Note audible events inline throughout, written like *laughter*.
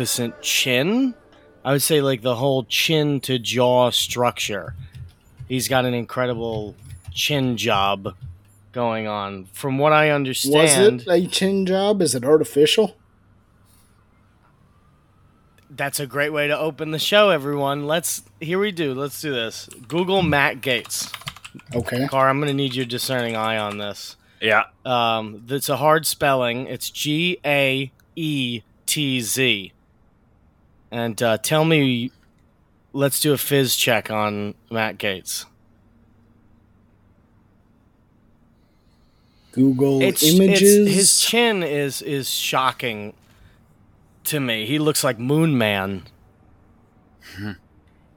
magnificent chin. I would say like the whole chin to jaw structure. He's got an incredible chin job going on. From what I understand, Was understand, it a chin job? Is it artificial? that's a great way to open the show, everyone. Let's here we do. Let's do this. Google Matt Gaetz. Okay. Car, I'm gonna need your discerning eye on this. Yeah. Um, it's a hard spelling. It's G A E T Z. And uh, tell me, let's do a fizz check on Matt Gaetz. Google It's, images. it's his chin is is shocking to me. He looks like Moon Man.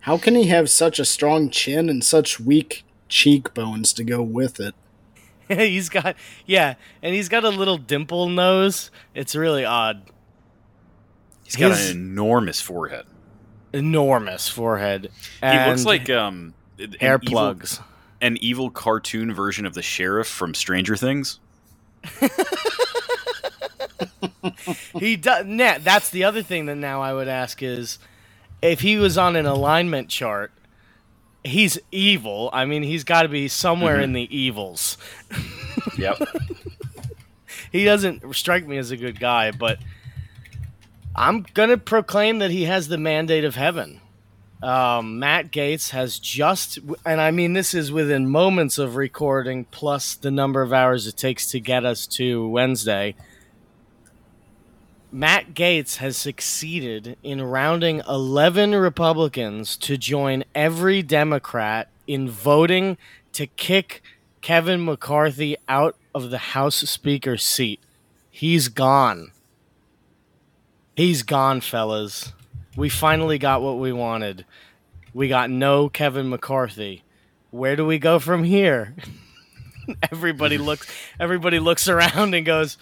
How can he have such a strong chin and such weak cheekbones to go with it? *laughs* he's got yeah, and he's got a little dimple nose. It's really odd. He's got His- an enormous forehead. Enormous forehead. He looks like um an hair evil- plugs. an evil cartoon version of the sheriff from Stranger Things. *laughs* He does. Nah, that's the other thing that now I would ask is, if he was on an alignment chart, he's evil. I mean, he's got to be somewhere Mm-hmm. in the evils. Yep. *laughs* He doesn't strike me as a good guy, but I'm gonna proclaim that he has the mandate of heaven. Um, Matt Gaetz has just, and I mean, this is within moments of recording, plus the number of hours it takes to get us to Wednesday. Matt Gaetz has succeeded in rounding 11 Republicans to join every Democrat in voting to kick Kevin McCarthy out of the House Speaker seat. He's gone. He's gone, fellas. We finally got what we wanted. We got no Kevin McCarthy. Where do we go from here? *laughs* everybody *laughs* looks everybody looks around and goes,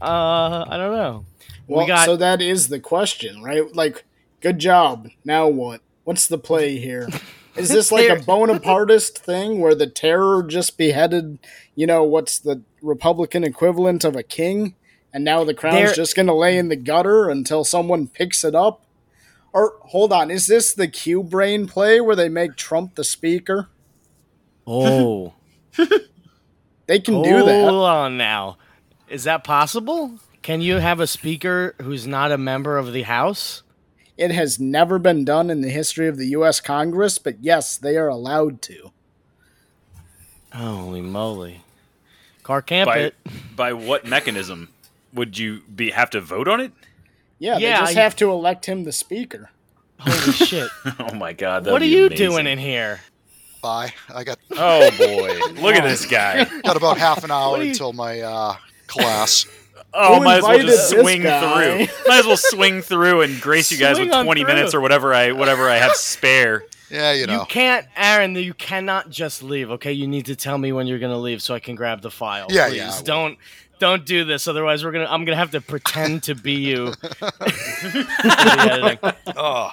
uh, I don't know. Well, we got so that is the question, right? Like, good job. Now what? What's the play here? *laughs* Is this like a Bonapartist thing where the terror just beheaded, you know, what's the Republican equivalent of a king? And now the crown's There- just going to lay in the gutter until someone picks it up? Or, hold on, is this the Q brain play where they make Trump the speaker? Oh. *laughs* They can do that. Hold on now. Is that possible? Can you have a speaker who's not a member of the House? It has never been done in the history of the U.S. Congress, but yes, they are allowed to. Holy moly. Car camp by it. by what mechanism would you be have to vote on it? Yeah, Yeah, they just I- have to elect him the speaker. Holy *laughs* shit. Oh my god! what are you amazing. doing in here? Bye. I got Oh boy! Look at this guy. *laughs* got about half an hour you- until my uh, class. Oh, Who might as well just swing guy? through. Might as well swing through and grace you guys Swing with twenty minutes or whatever I whatever I have spare. Yeah, you know. You can't, Aaron, you cannot just leave, okay? You need to tell me when you're going to leave so I can grab the file. Yeah, Please. yeah, Don't don't do this otherwise we're going to I'm going to have to pretend to be you. *laughs* for the editing. Oh.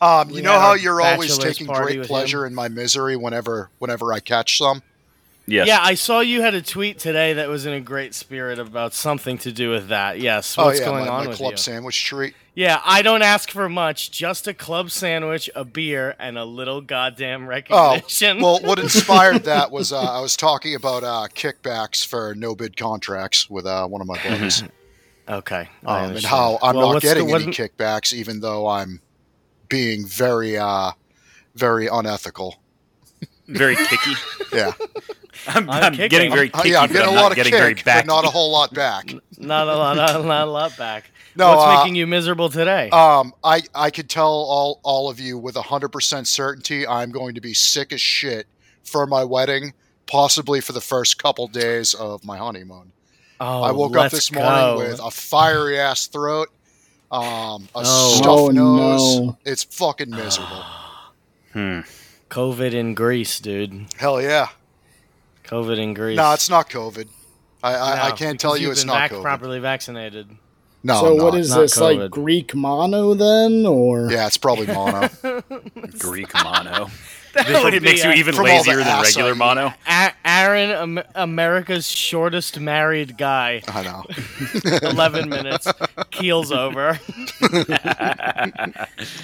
Um, We you know how you're always taking great with pleasure in my misery whenever whenever I catch some. Yes. Yeah, I saw you had a tweet today that was in a great spirit about something to do with that. Yes, What's oh what's yeah, going my, on my with club you? sandwich treat. Yeah, I don't ask for much, just a club sandwich, a beer, and a little goddamn recognition. Oh, well, what *laughs* inspired that was uh, I was talking about uh, kickbacks for no bid contracts with uh, one of my buddies, *laughs* okay, um, and how I'm Well, not what's the- getting any kickbacks, even though I'm being very, uh, very unethical. Very kicky. *laughs* Yeah, I'm, I'm I'm getting very Uh, kicky, yeah, I'm but getting I'm a lot of getting kick, very but back. not a whole lot back. *laughs* Not a lot, not, not a lot back. No, What's uh, making you miserable today? Um, I I could tell all all of you with hundred percent certainty I'm going to be sick as shit for my wedding, possibly for the first couple days of my honeymoon. Oh, I woke up let's this morning go. with a fiery ass throat, um, a Oh. stuffed Oh, nose. no. It's fucking miserable. *sighs* Hmm. COVID in Greece, dude. Hell yeah. COVID in Greece. No, it's not COVID. I, I, I can't tell you you've it's been not vac- COVID. properly vaccinated. No, so I'm not. is Not this like Greek mono then, or Yeah, it's probably mono. *laughs* Greek mono. That But would it makes be you even From all the lazier than regular I mono. A- Aaron, Am- America's shortest married guy. I know. *laughs* 11 minutes. Keels over. *laughs*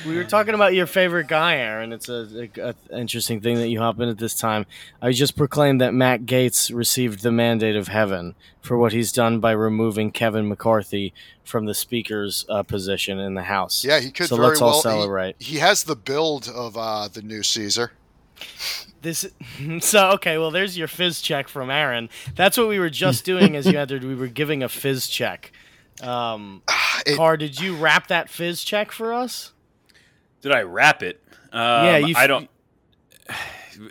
we were talking about your favorite guy, Aaron. It's a, a- a interesting thing that you hop in at this time. I just proclaimed that Matt Gaetz received the mandate of heaven for what he's done by removing Kevin McCarthy from the speaker's uh, position in the House. Yeah, he could So very let's all well. he- celebrate. He, has the build of uh, the new Caesar. This *laughs* so okay. Well, there's your fizz check from Aaron. That's what we were just doing as you *laughs* entered. We were giving a fizz check. Um, It- Car, did you wrap that fizz check for us? Did I wrap it? Um, Yeah, you- I don't. *sighs*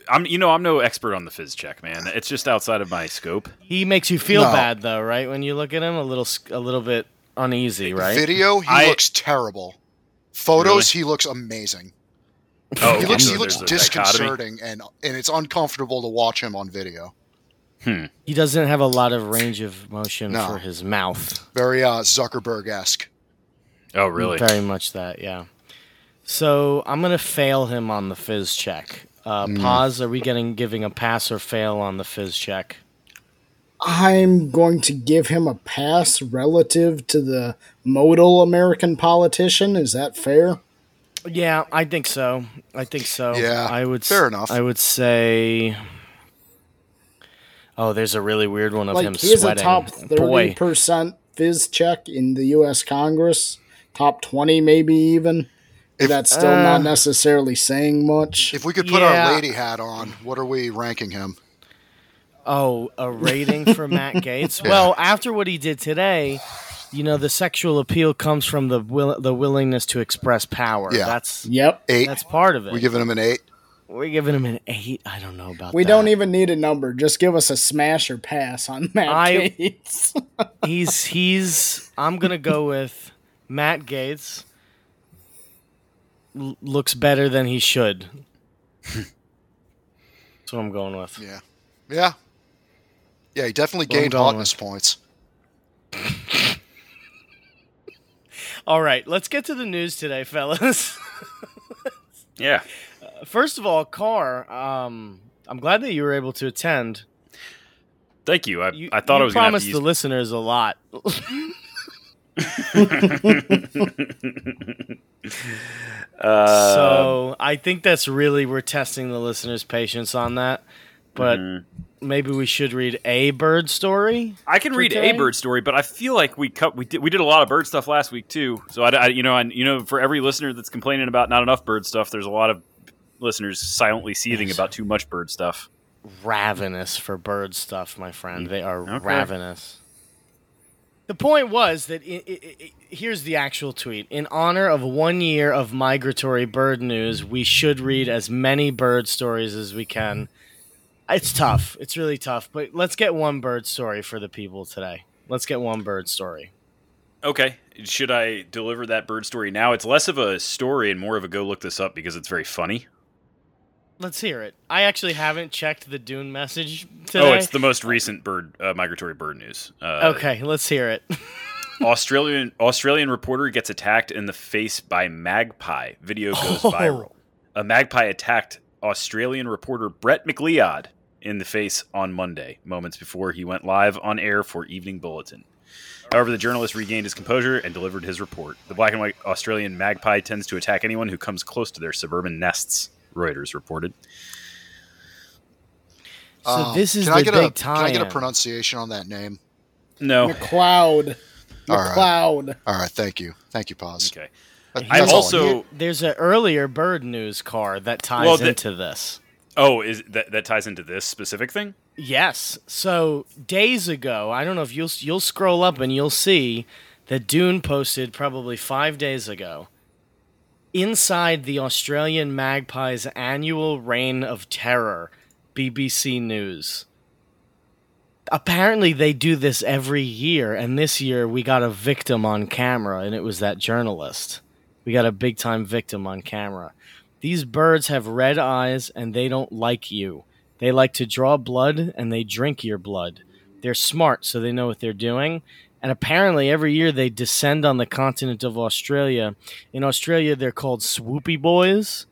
I'm, you know, I'm no expert on the fizz check, man. It's just outside of my scope. He makes you feel No. bad though, right? When you look at him, a little, a little bit uneasy, right? Video, he I- looks terrible. Photos, he looks amazing. Oh, He looks so he looks there's dichotomy. disconcerting, and and it's uncomfortable to watch him on video. He doesn't have a lot of range of motion No. for his mouth. Very uh, Zuckerberg esque. Oh, really? Very much that, yeah. So I'm gonna fail him on the fizz check. Uh, Mm. Pause. Are we getting giving a pass or fail on the fizz check? I'm going to give him a pass relative to the modal American politician. Is that fair? Yeah, I think so. I think so. Yeah, I would. fair enough. I would say. Oh, there's a really weird one of him Like he's a top thirty Boy, percent fizz check in the U.S. Congress, top twenty maybe even. If- That's still Uh, not necessarily saying much. If we could put Yeah. our lady hat on, what are we ranking him? Oh, a rating for Matt *laughs* Gaetz. Well, after what he did today, you know, the sexual appeal comes from the will, the willingness to express power. Yeah. That's Yep. Eight. that's part of it. We're giving him an eight. We're giving him an eight. I don't know about We that. don't even need a number. Just give us a smash or pass on *laughs* Matt I- Gaetz. *laughs* He's he's. I'm gonna go with Matt Gaetz. L- looks better than he should. That's what I'm going with. Yeah, yeah, yeah. He definitely gained going hotness points. *laughs* All right, let's get to the news today, fellas. *laughs* Yeah. First of all, Car, um, I'm glad that you were able to attend. Thank you. I, You, I thought you I was going to have promised to the listeners a lot. *laughs* Uh, so I think that's really we're testing the listeners' patience on that. But Mm-hmm. Maybe we should read a bird story. I can read today? a bird story, but I feel like we cut we did we did a lot of bird stuff last week too. So I, I- you know I, you know for every listener that's complaining about not enough bird stuff, there's a lot of listeners silently seething about too much bird stuff. ravenous for bird stuff, my friend. They are Okay. ravenous. The point was that i i i here's the actual tweet. In honor of one year of migratory bird news, we should read as many bird stories as we can. It's tough. It's really tough. But let's get one bird story for the people today. Let's get one bird story. Okay, should I deliver that bird story now? It's less of a story and more of a go look this up because it's very funny. Let's hear it. I actually haven't checked the Dune message today. Oh, it's the most recent bird uh, migratory bird news. Uh, okay, let's hear it. *laughs* Australian Australian reporter gets attacked in the face by magpie. Video goes Oh. viral. A magpie attacked Australian reporter Brett McLeod in the face on Monday, moments before he went live on air for Evening Bulletin. However, the journalist regained his composure and delivered his report. The black and white Australian magpie tends to attack anyone who comes close to their suburban nests, Reuters reported. so Um, this is can the I get big a, time. Can I get a pronunciation on that name? No. McLeod. All right. McLeod. All right, thank you, thank you, pause. Okay. That- I've that's all I also- There's an earlier bird news card that ties Well, the- into this. Oh, is that that ties into this specific thing? Yes. So days ago, I don't know if you'll you'll scroll up and you'll see that Dune posted probably five days ago. Inside the Australian magpie's annual reign of terror BBC News. Apparently, they do this every year, and this year we got a victim on camera, and it was that journalist. We got a big time victim on camera. These birds have red eyes, and they don't like you. They like to draw blood, and they drink your blood. They're smart, so they know what they're doing. And apparently, every year they descend on the continent of Australia. In Australia, they're called swoopy boys,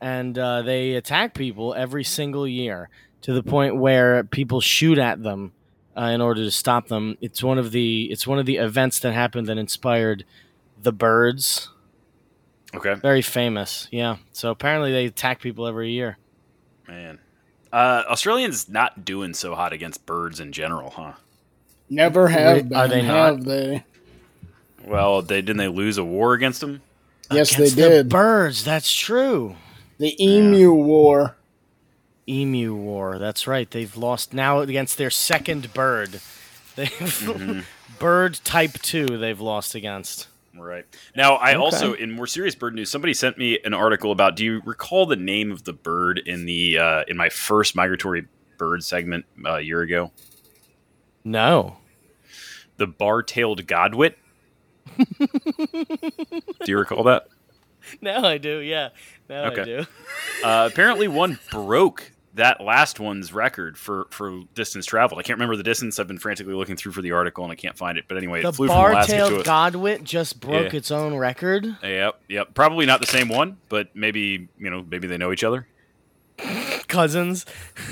and uh, they attack people every single year to the point where people shoot at them uh, in order to stop them. It's one of the it's one of the events that happened that inspired the birds. Okay, Very famous, yeah. So apparently, they attack people every year. man. Uh, Australians not doing so hot against birds in general, huh? Never have Wait, been. are they have not? they? Well, they didn't they lose a war against them? Yes, Against they the did. birds. That's true. the Emu War. Emu War. That's right. They've lost now against their second bird. *laughs* They've Mm-hmm. *laughs* bird type two. They've lost against. Right. Now, I Okay. also, in more serious bird news, somebody sent me an article about. Do you recall the name of the bird in the uh, in my first migratory bird segment uh, a year ago? No. The bar-tailed godwit. *laughs* do you recall that? Now I do. Yeah. Now I do. Uh, apparently, one broke that last one's record for for distance traveled. I can't remember the distance. I've been frantically looking through for the article and I can't find it. But anyway, The it flew from Alaska to bar-tailed godwit just broke Yeah. its own record. Yep, yep. Probably not the same one, but maybe you know, maybe they know each other. *laughs* Cousins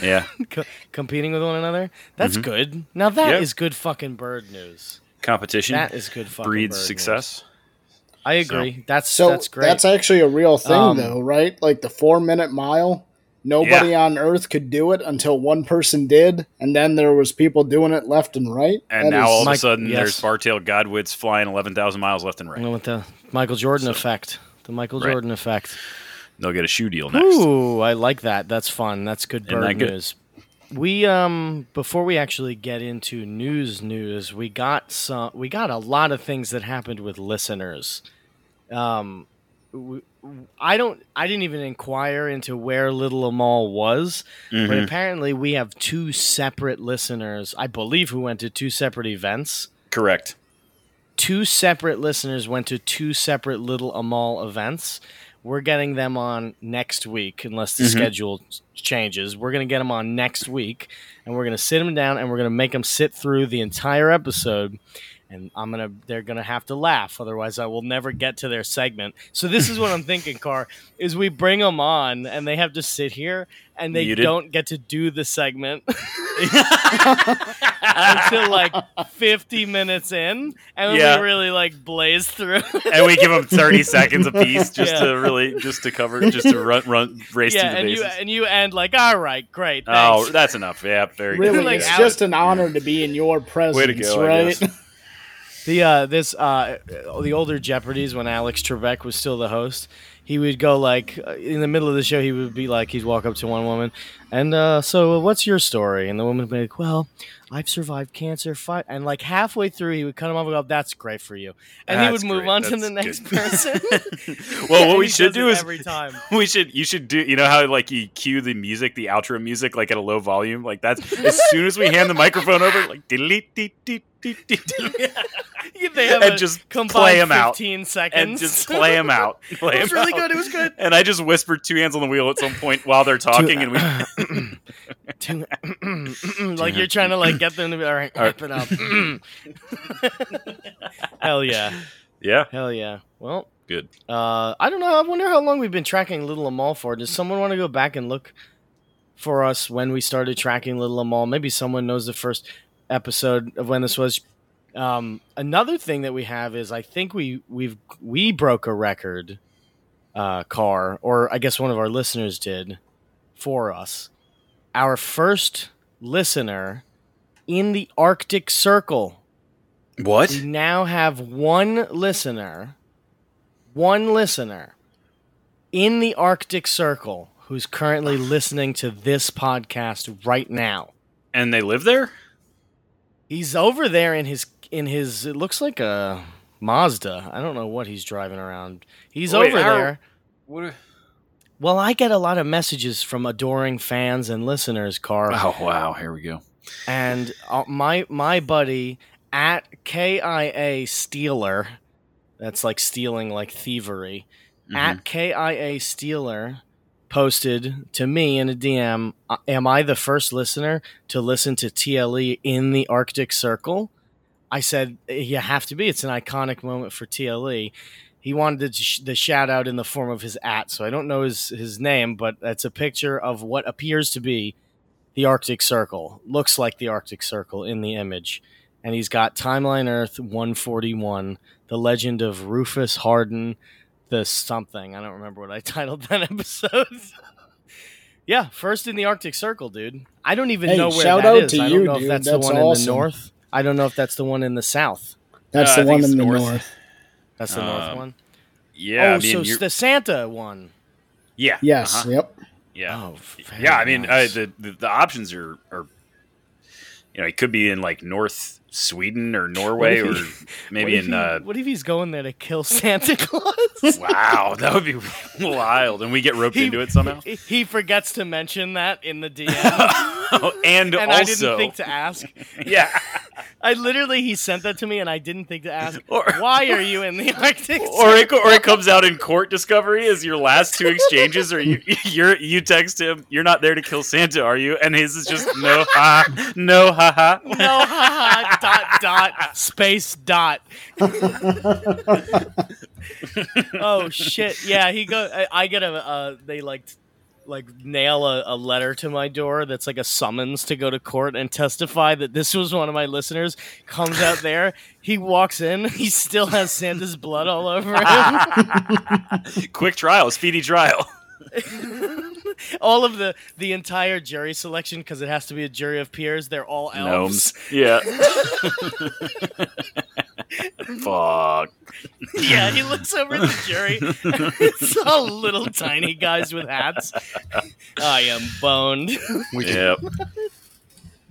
Yeah. *laughs* co- competing with one another. That's good. Now that is Yeah. good fucking bird news. Competition That is good fucking breeds bird news. success. I agree. That's So that's great. that's actually a real thing, Um, though, right? Like the four minute mile. Nobody on Earth could do it until one person did, and then there was people doing it left and right. And That now is- all of a sudden, yes. there's bar-tailed godwits flying eleven thousand miles left and right. Went with the Michael Jordan effect. The Michael Right. Jordan effect. They'll get a shoe deal next. Ooh, I like that. That's fun. That's good bird that good? news. We um before we actually get into news news, we got some we got a lot of things that happened with listeners. Um w- I don't I didn't even inquire into where Little Amal was, but Mhm. apparently we have two separate listeners, I believe who went to two separate events. Correct. Two separate listeners went to two separate Little Amal events. We're getting them on next week, unless the Mhm. schedule changes. We're going to get them on next week, and we're going to sit them down, and we're going to make them sit through the entire episode. And I'm gonna, they're gonna have to laugh, otherwise I will never get to their segment. So this is what I'm thinking, Car, is we bring them on, and they have to sit here, and they Muted. don't get to do the segment *laughs* until like 50 minutes in, and then Yeah. we really like blaze through. and we give them thirty seconds apiece just Yeah. to really just to cover just to run run race yeah, through the and you bases. and you end like, all right, great, oh, that's enough. Yeah, very really, good. like it's Alex- just an honor to be in your presence, go, I right? *laughs* the uh, this uh, the older Jeopardies when Alex Trebek was still the host, he would go like uh, in the middle of the show, he would be like, he'd walk up to one woman, and uh, so what's your story? And the woman would be like, well, I've survived cancer, fi-, and like halfway through, he would cut him off and go, "That's great for you," and he That's would move great. on to That's the next good. *laughs* person. *laughs* well, And what *laughs* we he should does do it is every time. we should you should do you know how like you cue the music the outro music like at a low volume like that's as soon as we hand the microphone over like delete delete delete delete they have And a just combined play 'em out. 15 seconds and just play them out *laughs* play it was *laughs* 'em really out. good. It was good. and I just whispered two hands on the wheel at some point while they're talking and we *laughs* *clears throat* like you're trying to like get them to be all right. Wrap it up. Hell yeah, yeah hell yeah. Well, good uh, I don't know. I wonder how long we've been tracking Little Amal for. Does someone want to go back and look for us when we started tracking Little Amal? Maybe someone knows the first episode of when this was. Um, another thing that we have is I think we we've we broke a record uh, car, or I guess one of our listeners did for us. Our first listener in the Arctic Circle. what We now have one listener, one listener in the Arctic Circle who's currently listening to this podcast right now. and they live there He's over there in his in his it looks like a Mazda. I don't know what he's driving around. He's Wait, over how- there. what Well, I get a lot of messages from adoring fans and listeners, Carl. Oh wow, here we go. and uh, my my buddy at KIA Steeler, that's like stealing like thievery. Mhm. At KIA Steeler posted to me in a DM, "Am I the first listener to listen to TLE in the Arctic Circle?" I said, eh, "You have to be. It's an iconic moment for TLE." He wanted the, sh- the shout out in the form of his at, so I don't know his his name, but that's a picture of what appears to be the Arctic Circle. Looks like the Arctic Circle in the image. And he's got Timeline Earth 141, The Legend of Rufus Harden, the something. I don't remember what I *laughs* titled that episode. *laughs* yeah, first in the Arctic Circle, dude. I don't even Hey, know where shout that out is. to I don't know if that's, That's the one in the north. I don't know if that's the one in the south. That's Uh, the think one in the north. north. That's the north Um, one. Yeah, oh, I mean, so you're- the Santa one. yeah, Yes. uh-huh, Yep. yeah, Oh, very yeah. I mean, nice. uh, the, the the options are are you know, it could be in like North Sweden or Norway, or *laughs* he- maybe in. he- Uh, what if he's going there to kill Santa *laughs* Claus? wow, that would be *laughs* wild, and we get roped into it somehow. He, he forgets to mention that in the DM, and, and I didn't think to ask. yeah, I literally he sent that to me, and I didn't think to ask. Or- why are you in the Arctic? or it or it comes out in court discovery as your last two exchanges, or you you're you text him, you're not there to kill Santa, are you? And his is just no ha no ha ha. no, haha, dot dot space dot. oh shit! Yeah, he go. I, I get a. Uh, they like like nail a, a letter to my door that's like a summons to go to court and testify that this was one of my listeners. Comes out there, he walks in, *laughs* he still has Santa's blood all over him. *laughs* Quick trial, speedy trial. *laughs* all of the the entire jury selection because it has to be a jury of peers. They're all elves. Gnomes. Yeah. *laughs* Fuck. Yeah, he looks over at the jury. *laughs* it's all little tiny guys with hats. I am boned. We can Yep.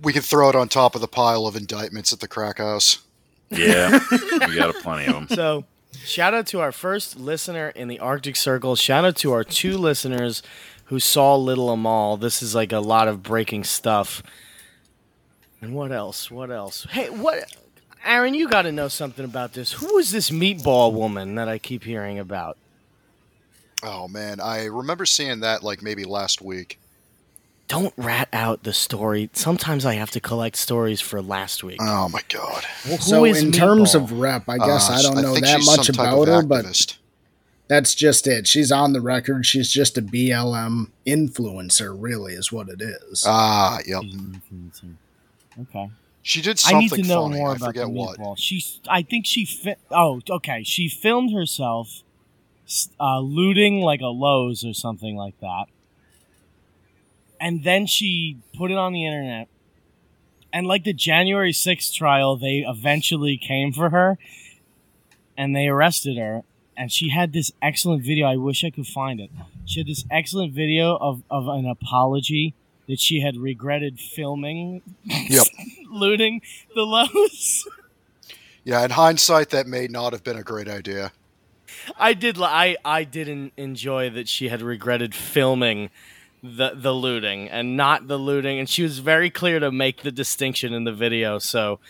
we can throw it on top of the pile of indictments at the crack house. Yeah. We got a plenty of them. So, shout out to our first listener in the Arctic Circle. Shout out to our two listeners who saw Little Amal. This is like a lot of breaking stuff. And what else? What else? Hey, what? Aaron, you got to know something about this. Who is this meatball woman that I keep hearing about? Oh man, I remember seeing that like maybe last week. Don't rat out the story. Sometimes I have to collect stories for last week. Oh my god. Who So is in terms Meatball? of rep, I guess Uh, I don't know think that much about of her, but that's just it. She's on the record. She's just a BLM influencer, really, is what it is. Ah, yep. Okay. She did I need to know funny. more I about the forget what. meatball. She's. I think she fit. Oh, okay. She filmed herself uh, looting like a Lowe's or something like that, and then she put it on the internet. And like the January 6th trial, they eventually came for her, and they arrested her. And she had this excellent video. I wish I could find it. She had this excellent video of, of an apology that she had regretted filming Yep. *laughs* looting the Lowe's. Yeah, in hindsight, that may not have been a great idea. I did. I I didn't enjoy that she had regretted filming the the looting and not the looting, and she was very clear to make the distinction in the video. So,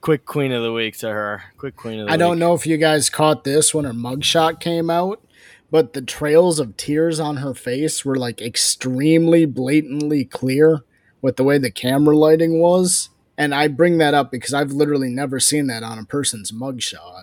quick Queen of the Week to her. Quick Queen of the I Week. don't know if you guys caught this when her mugshot came out, but the trails of tears on her face were like extremely blatantly clear with the way the camera lighting was. And I bring that up because I've literally never seen that on a person's mugshot.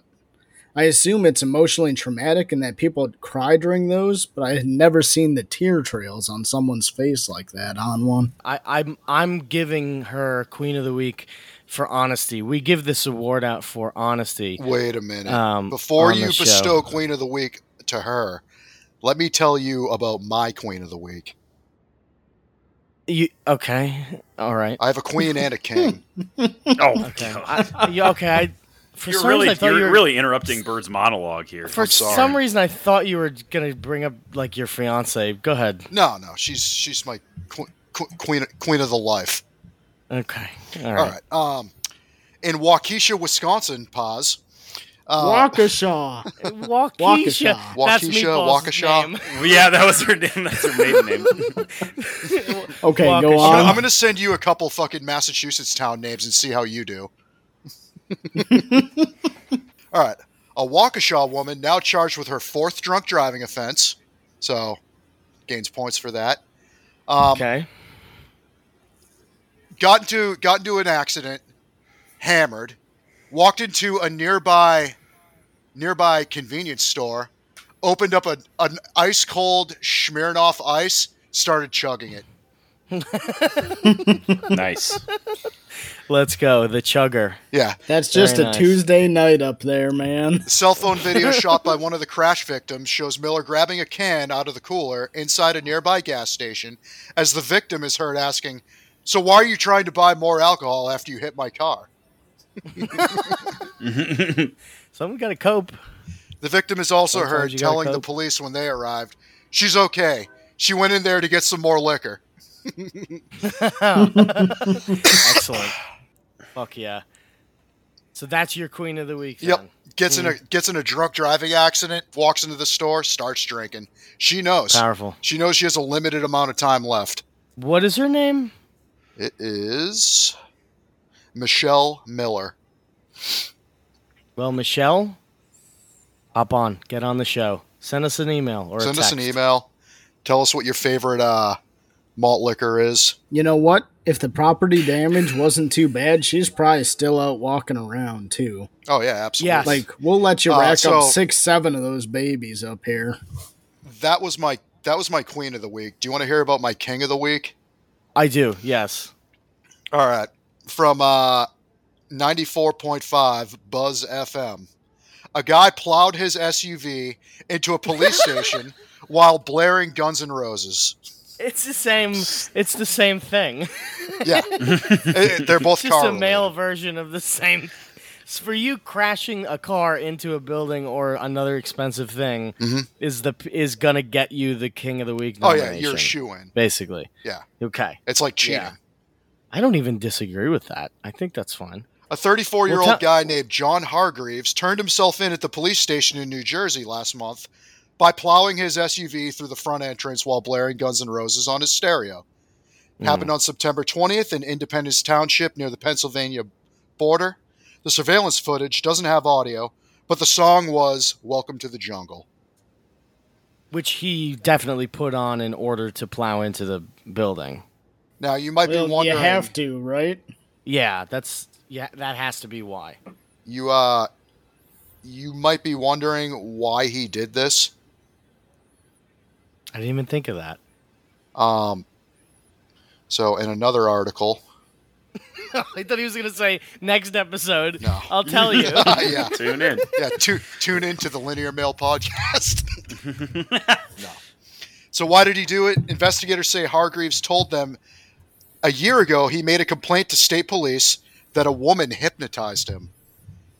I assume it's emotionally traumatic and that people cry during those, but I had never seen the tear trails on someone's face like that on one. I, I'm I'm giving her Queen of the Week for honesty. We give this award out for honesty. Wait a minute. Um, Before you bestow Queen of the Week to her, let me tell you about my Queen of the Week. You okay? All right. I have a queen and a king. *laughs* Oh, Okay. I, yeah, okay. I for you're some really reason I thought you're you were really interrupting Bird's monologue here. For I'm sorry. some reason, I thought you were gonna bring up like your fiance. Go ahead. No, no, she's she's my qu- qu- queen queen of the life. Okay. All All right. right. Um, in Waukesha, Wisconsin, pause. Uh, Waukesha. *laughs* Waukesha. Waukesha. That's Waukesha, Meatball's Waukesha. *laughs* Yeah, that was her name. *laughs* That's her maiden name. Okay, Waukesha. go on. I'm going to send you a couple fucking Massachusetts town names and see how you do. *laughs* All right. A Waukesha woman now charged with her fourth drunk driving offense. So, gains points for that. Um, Okay. got into got into an accident, hammered, walked into a nearby nearby convenience store, opened up a, an ice cold Smirnoff ice, started chugging it. *laughs* Nice. *laughs* Let's go. The chugger. Yeah. That's just Very a nice. Tuesday night up there, man. *laughs* Cell phone video shot by one of the crash victims shows Miller grabbing a can out of the cooler inside a nearby gas station as the victim is heard asking, So why are you trying to buy more alcohol after you hit my car? *laughs* Someone got to cope. The victim is also Sometimes heard you gotta telling the police when they arrived, She's okay. She went in there to get some more liquor. *laughs* Excellent. Fuck yeah. So that's your queen of the week. Yep. then. Gets in a Mm. gets in a drunk driving accident, walks into the store, starts drinking. She knows. Powerful. She knows she has a limited amount of time left. What is her name? It is Michelle Miller. Well, Michelle, hop on. Get on the show. Send us an email or a Send us an email. Tell us what your favorite uh, malt liquor is. You know what? If the property damage wasn't too bad, she's probably still out walking around too. Oh yeah, absolutely. Yes. Like we'll let you Uh, rack so- up six, seven of those babies up here. that was my that was my queen of the week. Do you want to hear about my king of the week? I do. Yes. All right. From uh 94.5 Buzz FM. A guy plowed his SUV into a police *laughs* station while blaring Guns N' Roses. It's the same. It's the same thing. Yeah. *laughs* Eh, They're both It's just a male version of the same. It's for you, crashing a car into a building or another expensive thing is the is gonna get you the king of the week. Mm-hmm. Oh yeah, you're in. basically. Yeah. Okay. It's like cheating. Yeah. I don't even disagree with that. I think that's fine. A 34 year old guy named John Hargreaves turned himself in at the police station in New Jersey last month by plowing his SUV through the front entrance while blaring Guns N' Roses on his stereo. Happened on September 20th in Independence Township near the Pennsylvania border. The surveillance footage doesn't have audio, but the song was Welcome to the Jungle. Which he definitely put on in order to plow into the building. Now, you might Well, be wondering you have to, right? Yeah, that's yeah. That has to be why. you uh you might be wondering why he did this. I didn't even think of that. Um so in another article, *laughs* I thought he was gonna say next episode. No. I'll tell you. *laughs* yeah, Tune in. yeah, tu- tune into the Linear Mail podcast. *laughs* no. So why did he do it? Investigators say Hargreaves told them a year ago he made a complaint to state police that a woman hypnotized him.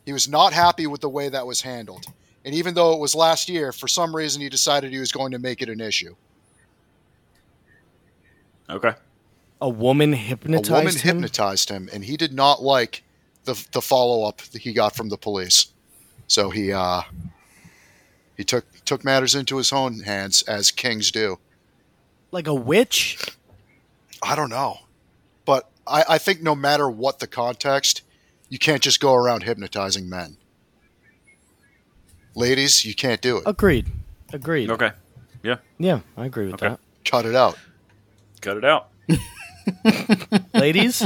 He was not happy with the way that was handled. And even though it was last year, for some reason he decided he was going to make it an issue. Okay. A woman A hypnotized woman him. hypnotized him and he did not like the the follow-up that he got from the police. So he uh he took took matters into his own hands as kings do. like a witch. I don't know. But I, I think no matter what the context, you can't just go around hypnotizing men. Ladies, you can't do it. Agreed. Agreed. Okay. Yeah. Yeah, I agree with Okay. that. Cut it out. Cut it out. *laughs* Ladies,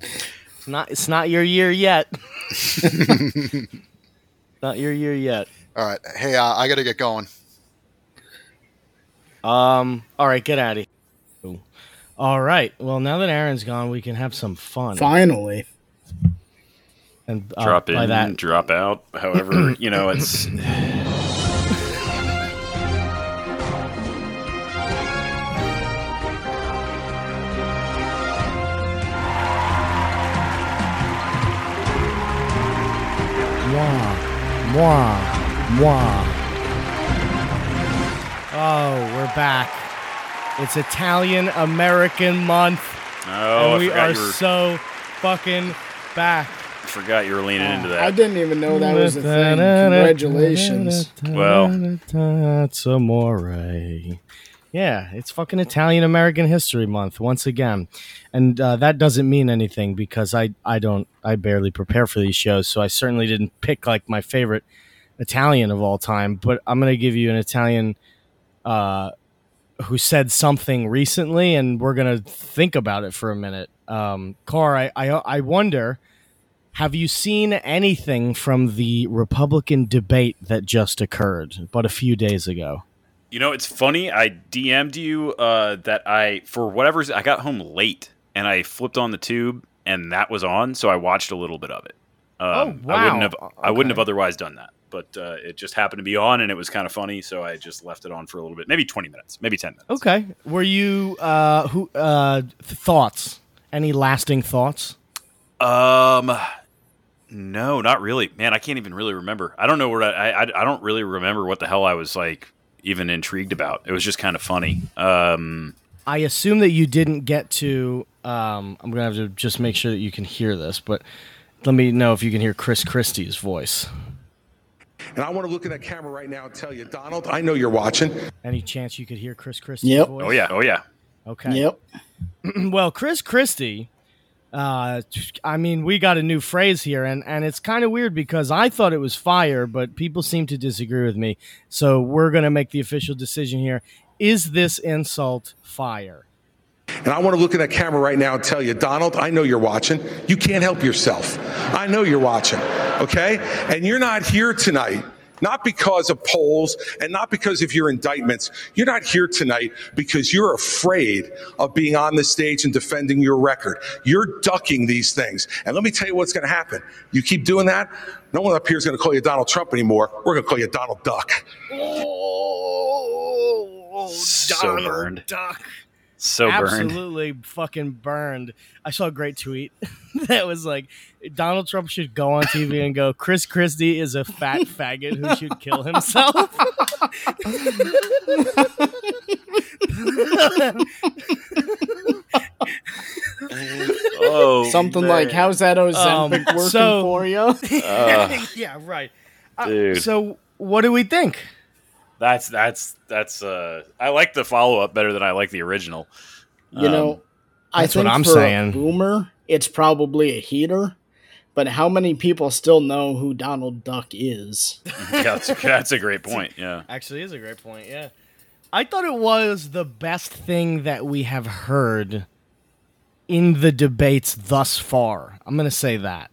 it's not it's not your year yet. *laughs* not your year yet. All right. Hey, uh, I got to get going. Um. All right, get out of here. All right. Well, now that Aaron's gone, we can have some fun. Finally. And uh, Drop in, that, drop out. However, *clears throat* you know, it's moi, moi. Oh, we're back. It's Italian American month, oh, and we are were so fucking back. Forgot you were leaning into that. I didn't even know that was a thing. Congratulations. Well. That's amore. Yeah, it's fucking Italian American History Month once again, and uh, that doesn't mean anything because I I don't I barely prepare for these shows, so I certainly didn't pick like my favorite Italian of all time. But I'm gonna give you an Italian uh, who said something recently, and we're gonna think about it for a minute. Um, Car, I, I I wonder, have you seen anything from the Republican debate that just occurred, but a few days ago? You know, it's funny. I DM'd you uh, that I, for whatever reason, I got home late and I flipped on the tube and that was on, so I watched a little bit of it. Um, Oh, I wouldn't wow. have. I wouldn't have otherwise done that, but uh, it just happened to be on and it was kind of funny, so I just left it on for a little bit, maybe twenty minutes, maybe ten minutes. Okay. Were you uh who uh th- thoughts? Any lasting thoughts? Um, no, not really, man. I can't even really remember. I don't know where I, I. I don't really remember what the hell I was like even intrigued about. It was just kind of funny. Um, I assume that you didn't get to um I'm going to have to just make sure that you can hear this, but let me know if you can hear Chris Christie's voice. And I want to look at that camera right now and tell you, Donald, I know you're watching. Any chance you could hear Chris Christie's Yep. voice? oh yeah, oh yeah. Okay. Yep. *clears throat* well, Chris Christie, uh, I mean, we got a new phrase here, and, and it's kind of weird because I thought it was fire, but people seem to disagree with me. So we're going to make the official decision here. Is this insult fire? And I want to look in that camera right now and tell you, Donald, I know you're watching. You can't help yourself. I know you're watching, okay? And you're not here tonight. Not because of polls and not because of your indictments. You're not here tonight because you're afraid of being on the stage and defending your record. You're ducking these things. And let me tell you what's going to happen. You keep doing that, no one up here is going to call you Donald Trump anymore. We're going to call you Donald Duck. Oh, So burned. Duck. So burned. Absolutely fucking burned. I saw a great tweet *laughs* that was like Donald Trump should go on TV and go, Chris Christie is a fat faggot who should kill himself. *laughs* Oh, Something man. like, how's that Ozempic Um, working so- for you? *laughs* Uh, yeah, right. Uh, Dude. so what do we think? That's that's that's. Uh, I like the follow up better than I like the original. You know, Um, I that's what think I'm for saying. a boomer, it's probably a heater. But how many people still know who Donald Duck is? *laughs* yeah, that's, that's a great point. Yeah. Actually, is a great point. Yeah, I thought it was the best thing that we have heard in the debates thus far. I'm going to say that.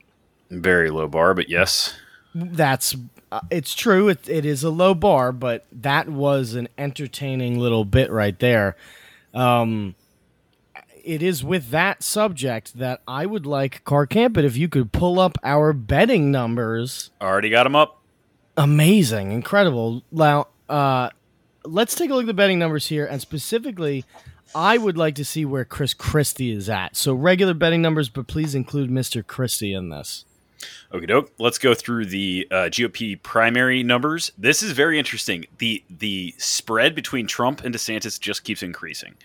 Very low bar, but yes. That's uh, it's true. It, it is a low bar, but that was an entertaining little bit right there. Um, it is with that subject that I would like Car Campit if you could pull up our betting numbers. Already got them up. Amazing, incredible. Now, uh, let's take a look at the betting numbers here, and specifically, I would like to see where Chris Christie is at. So regular betting numbers, but please include Mr. Christie in this. Okay, doke. Let's go through the uh, GOP primary numbers. This is very interesting. the The spread between Trump and DeSantis just keeps increasing.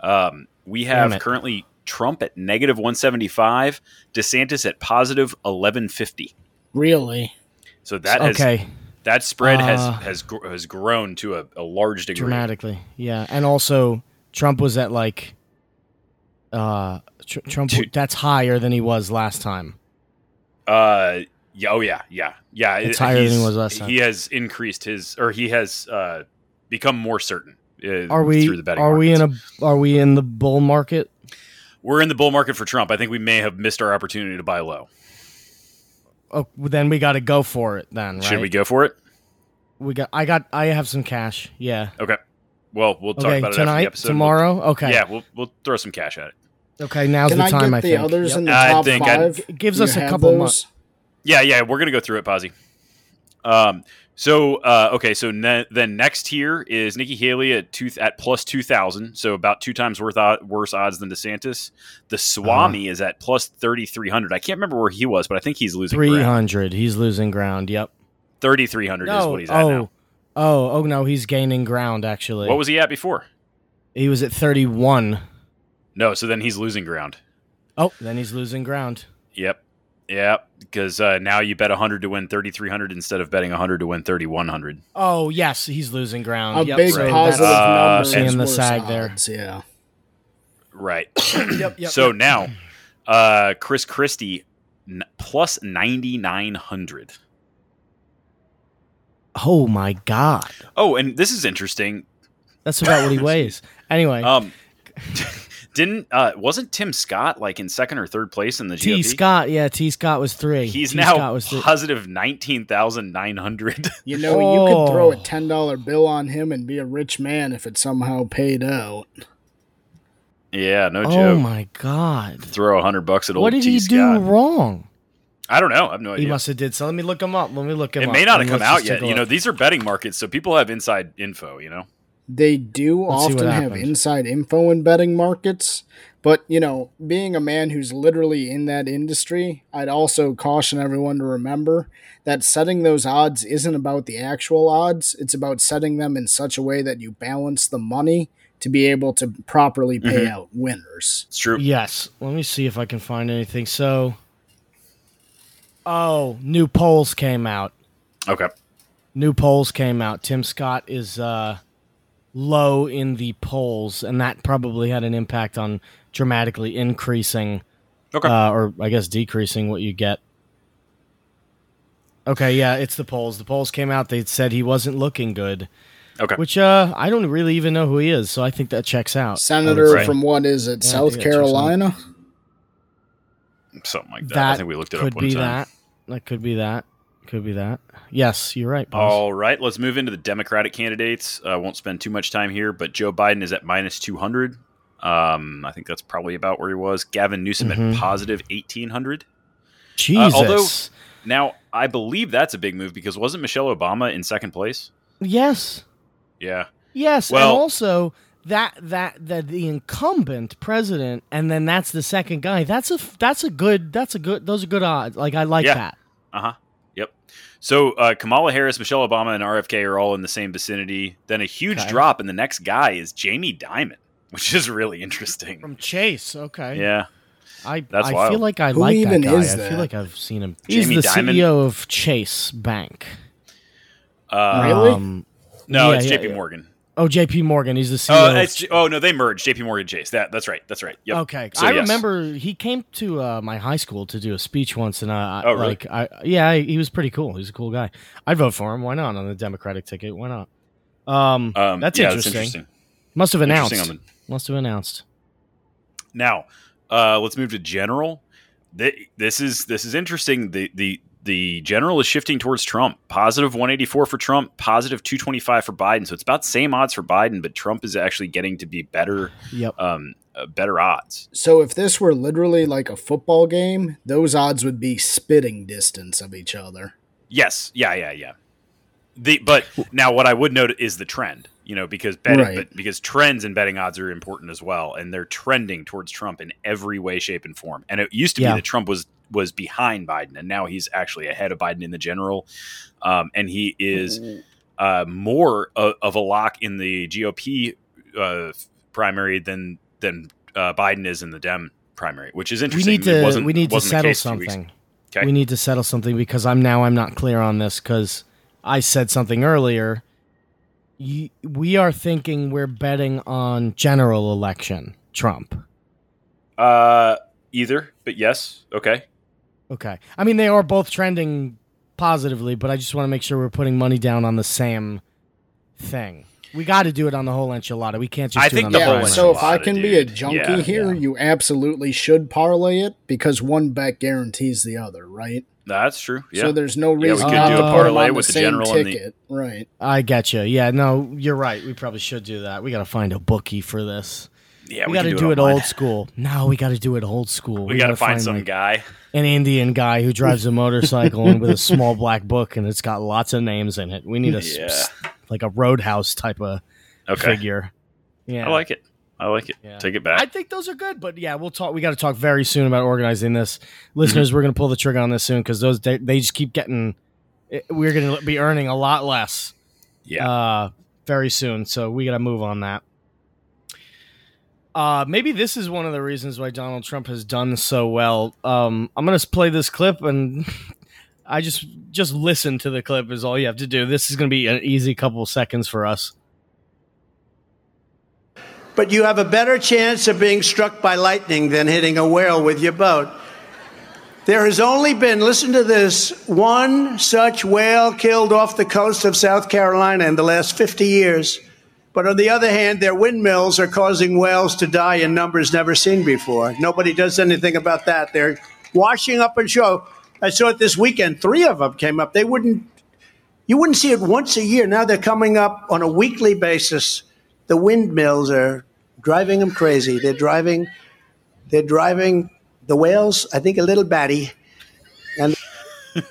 Um, we have currently Trump at negative one seventy five, DeSantis at positive eleven fifty. Really? So that has okay, that spread Uh, has has gr- has grown to a, a large degree. dramatically, yeah, and also Trump was at like, uh, tr- Trump. Two- That's higher than he was last time. Uh, yeah, oh yeah, yeah, yeah. It's it- higher than he's- was last time. He has increased his, or he has uh, become more certain. Uh, Are we? through the betting Are we in a? Are we in the bull market? We're in the bull market for Trump. I think we may have missed our opportunity to buy low. Oh, then we got to go for it. Then right? Should we go for it? We got. I got. I have some cash. Yeah. Okay. Well, we'll talk Okay. about it Tonight. Tomorrow. Okay. Yeah, we'll we'll throw some cash at it. Okay. Now's Can the I time. get I the think. others Yep. in the I top think I'd- five? It gives us a couple those? months. Yeah, yeah, we're gonna go through it, Posy. Um. So, uh, okay. So ne- then next here is Nikki Haley at two at plus two thousand, so about two times worth o- worse odds than DeSantis. The Swami is at plus thirty three hundred. I can't remember where he was, but I think he's losing. Three ground. He's losing ground. Yep. Thirty three hundred is what he's at oh. now. Oh. Oh no. He's gaining ground. Actually. What was he at before? he was at thirty-one. No, so then he's losing ground. Oh. Then he's losing ground. Yep. Yeah, because uh, now you bet 100 to win 3,300 instead of betting 100 to win 3,100. Oh yes, he's losing ground. A Yep, big so positive that's- Uh, number. seeing is the worse sag there. Yeah. Right. *coughs* Yep, yep, so yep. now, uh, Chris Christie n- plus 9,900. Oh my god, Oh, and this is interesting. that's about what he *laughs* weighs. Anyway, Um, *laughs* didn't uh, wasn't Tim Scott like in second or third place in the T GOP? Scott, yeah, T Scott was three. He's T. now Scott was three. positive 19,900. *laughs* You know, you could throw a Oh. ten dollar bill on him and be a rich man if it somehow paid out. yeah, no Oh joke. Oh my god, Throw a hundred bucks at old what did T. he do Scott. wrong? I don't know. I have no He idea. must have did so. Let me look him up. Let me look him it up. may not have come out yet. You know, these are betting markets, so people have inside info. You know. They do Let's often have happened. inside info in betting markets, but you know, being a man who's literally in that industry, I'd also caution everyone to remember that setting those odds isn't about the actual odds, it's about setting them in such a way that you balance the money to be able to properly pay Mhm. out winners. It's true. Yes. Let me see if I can find anything. So, oh, new polls came out. Okay. New polls came out. Tim Scott is uh, low in the polls, and that probably had an impact on dramatically increasing, Okay. uh, or I guess decreasing what you get. Okay, yeah, it's the polls. The polls came out. They said he wasn't looking good, okay. which uh, I don't really even know who he is, so I think that checks out. Senator say. from what is it, Yeah, South think that checks out. Carolina? Something like that. that I think we looked it could up one be time. that. That could be that. Could be that. Yes, you're right. boss. All right, let's move into the Democratic candidates. I won't spend too much time here, but Joe Biden is at minus 200. Um, I think that's probably about where he was. Gavin Newsom Mhm. at positive 1800. Jesus. although- Now, I believe that's a big move because wasn't Michelle Obama in second place? yes. Yeah. Yes, Well- and also that that that the incumbent president, and then that's the second guy. That's a that's a good that's a good those are good odds. Like I like Yeah. that. Uh huh. Yep. So uh, Kamala Harris, Michelle Obama, and RFK are all in the same vicinity. Then a huge Okay. drop, and the next guy is Jamie Dimon, which is really interesting. From Chase, okay. Yeah. I That's I wild. feel like I Who like even that guy. is I that? feel like I've seen him. He's Jamie the Dimon? CEO of Chase Bank. Uh, Really? Um, No, Yeah, it's yeah, J.P. yeah. Morgan. Oh, J.P. Morgan. He's the CEO. Oh, of oh no, they merged. J.P. Morgan Chase. That that's right. That's right. Yep. Okay, So, I yes. remember he came to uh, my high school to do a speech once, and I, Oh, really? like, I yeah, I, he was pretty cool. He's a cool guy. I'd vote for him. Why not on the Democratic ticket? Why not? Um, Um, that's, yeah, interesting. interesting. Must have announced. The- Must have announced. Now, uh, let's move to general. This is this is interesting. The the the general is shifting towards Trump. Positive 184 for Trump, positive 225 for Biden. So it's about the same odds for Biden, but Trump is actually getting to be better Yep. um, uh, better odds. So if this were literally like a football game, those odds would be spitting distance of each other. Yes, yeah, yeah, yeah. The but now what I would note is the trend. You know, because betting, Right. but because trends and betting odds are important as well, and they're trending towards Trump in every way, shape, and form. And it used to Yeah. be that Trump was was behind Biden, and now he's actually ahead of Biden in the general, um, and he is uh, more of, of a lock in the GOP uh, primary than than uh, Biden is in the Dem primary, which is interesting. We interesting. need It to wasn't- we need to settle case a few weeks something. Okay. We need to settle something because I'm now I'm not clear on this because I said something earlier. You, we are thinking we're betting on general election Trump. Uh, either, but yes, okay. Okay. I mean, they are both trending positively, but I just want to make sure we're putting money down on the same thing. We got to do it on the whole enchilada. We can't just I do think it on the the, whole Yeah, primary. so if I enchilada, can be a junkie Yeah, here, yeah. you absolutely should parlay it because one bet guarantees the other, right? That's true. Yeah. So there's no reason yeah, we could not do to a put 'em parlay on with the same general and the- ticket, right? I get you. Yeah, no, you're right. We probably should do that. We got to find a bookie for this. yeah, we, we got to do, do it online. old school. No, we got to do it old school. We, got to gotta find, some like, guy. an Indian guy who drives a motorcycle and with a small black book, and it's got lots of names in it. We need a Yeah. like a roadhouse type of Okay. figure. Yeah, I like it. I like it. Yeah. Take it back. I think those are good, but yeah, we'll talk. We got to talk very soon about organizing this. Listeners, we're going to pull the trigger on this soon because those they, they just keep getting. We're going to be earning a lot less yeah. uh, very soon, so we got to move on that. Uh, maybe this is one of the reasons why Donald Trump has done so well. Um, I'm gonna play this clip, and *laughs* I just just listen to the clip is all you have to do. This is gonna be an easy couple seconds for us. But you have a better chance of being struck by lightning than hitting a whale with your boat. There has only been, listen to this, one such whale killed off the coast of South Carolina in the last 50 years. But on the other hand, their windmills are causing whales to die in numbers never seen before. Nobody does anything about that. They're washing up and show. I saw it this weekend. Three of them came up. They wouldn't, you wouldn't see it once a year. Now they're coming up on a weekly basis. The windmills are driving them crazy. They're driving, they're driving the whales, I think, a little batty. And *laughs*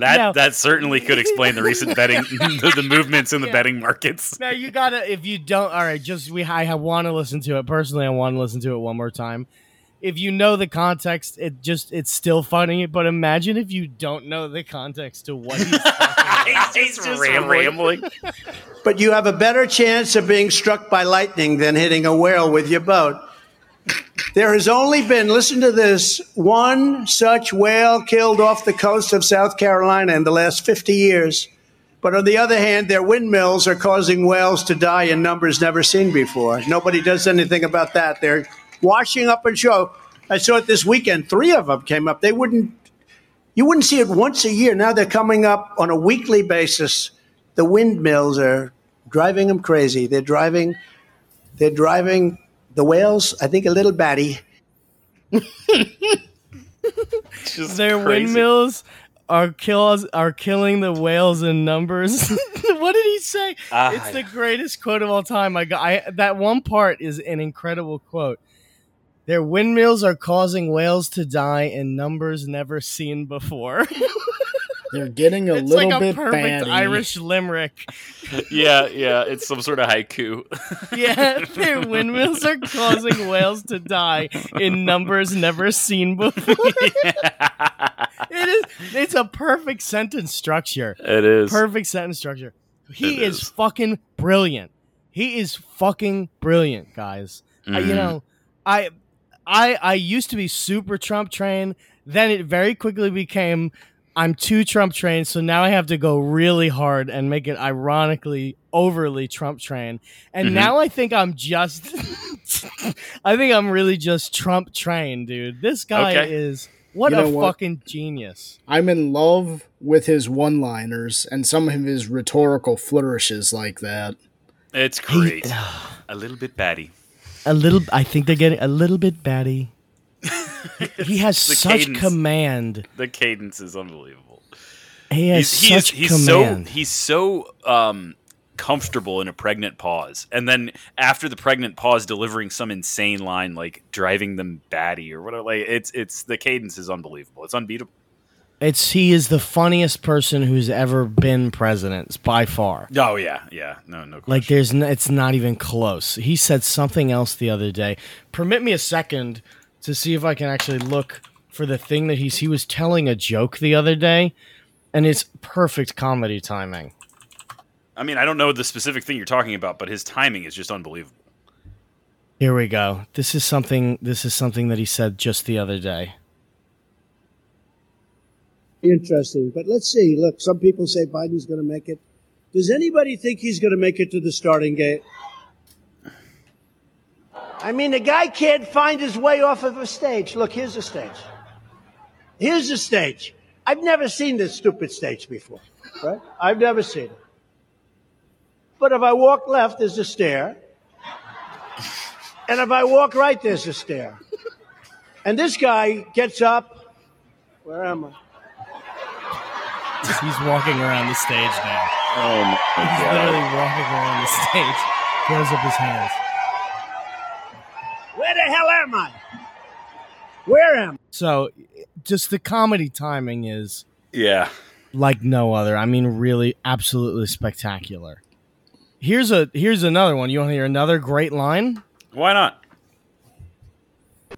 That Now- that certainly could *laughs* explain the recent betting, *laughs* the, the movements in the Yeah. betting markets. Now you gotta if you don't. All right, just we. I want to listen to it personally. I want to listen to it one more time. If you know the context, it just it's still funny. But imagine if you don't know the context to what he's talking about. He's just rambling. *laughs* but you have a better chance of being struck by lightning than hitting a whale with your boat. There has only been, listen to this, one such whale killed off the coast of South Carolina in the last 50 years. But on the other hand, their windmills are causing whales to die in numbers never seen before. Nobody does anything about that. They're washing up and show. I saw it this weekend. Three of them came up. They wouldn't, you wouldn't see it once a year. Now they're coming up on a weekly basis. The windmills are driving them crazy. They're driving, they're driving the whales, I think, a little batty. *laughs* Just Their crazy. windmills are kills are killing the whales in numbers. *laughs* what did he say? Ah, it's the greatest quote of all time. I got I, that one part is an incredible quote. Their windmills are causing whales to die in numbers never seen before. *laughs* They're getting a it's little like a bit perfect batty. Irish limerick. *laughs* Yeah, yeah, it's some sort of haiku. *laughs* Yeah, their windmills are causing whales to die in numbers never seen before. it is. It's a perfect sentence structure. it is. Perfect sentence structure. He It is. is. fucking brilliant. He is fucking brilliant, guys. I- you Mhm. know, I, I, I used to be super Trump train. Then it very quickly became I'm too Trump trained, so now I have to go really hard and make it ironically overly Trump trained. And Mhm. now I think I'm just *laughs* I think I'm really just Trump trained, dude. This guy Okay. is what You a know what? fucking genius. I'm in love with his one liners and some of his rhetorical flourishes like that. It's great. *sighs* a little bit batty. A little I think they're getting a little bit batty. *laughs* he has such cadence. command. The cadence is unbelievable. He has He's, he is, such he's command. so he's so um, comfortable in a pregnant pause, and then after the pregnant pause, delivering some insane line like driving them batty or whatever. Like it's it's the cadence is unbelievable. It's unbeatable. It's he is the funniest person who's ever been president by far. Oh yeah, yeah. No, no. Question. Like there's n- it's not even close. He said something else the other day. Permit me a second to see if I can actually look for the thing that he's he was telling a joke the other day and it's perfect comedy timing. I mean, I don't know the specific thing you're talking about, but his timing is just unbelievable. Here we go. This is something this is something that he said just the other day. Interesting. But let's see. Look, some people say Biden's going to make it. Does anybody think he's going to make it to the starting gate? I mean, the guy can't find his way off of a stage. Look, here's the stage. Here's the stage. I've never seen this stupid stage before, right? I've never seen it. But if I walk left, there's a stair. And if I walk right, there's a stair. And this guy gets up. Where am I? He's walking around the stage now. Oh my god. He's literally walking around the stage. Throws up his hands. Where the hell am I? Where am I? So just the comedy timing is Yeah. like no other. I mean, really, absolutely spectacular. Here's a here's another one. You want to hear another great line? Why not?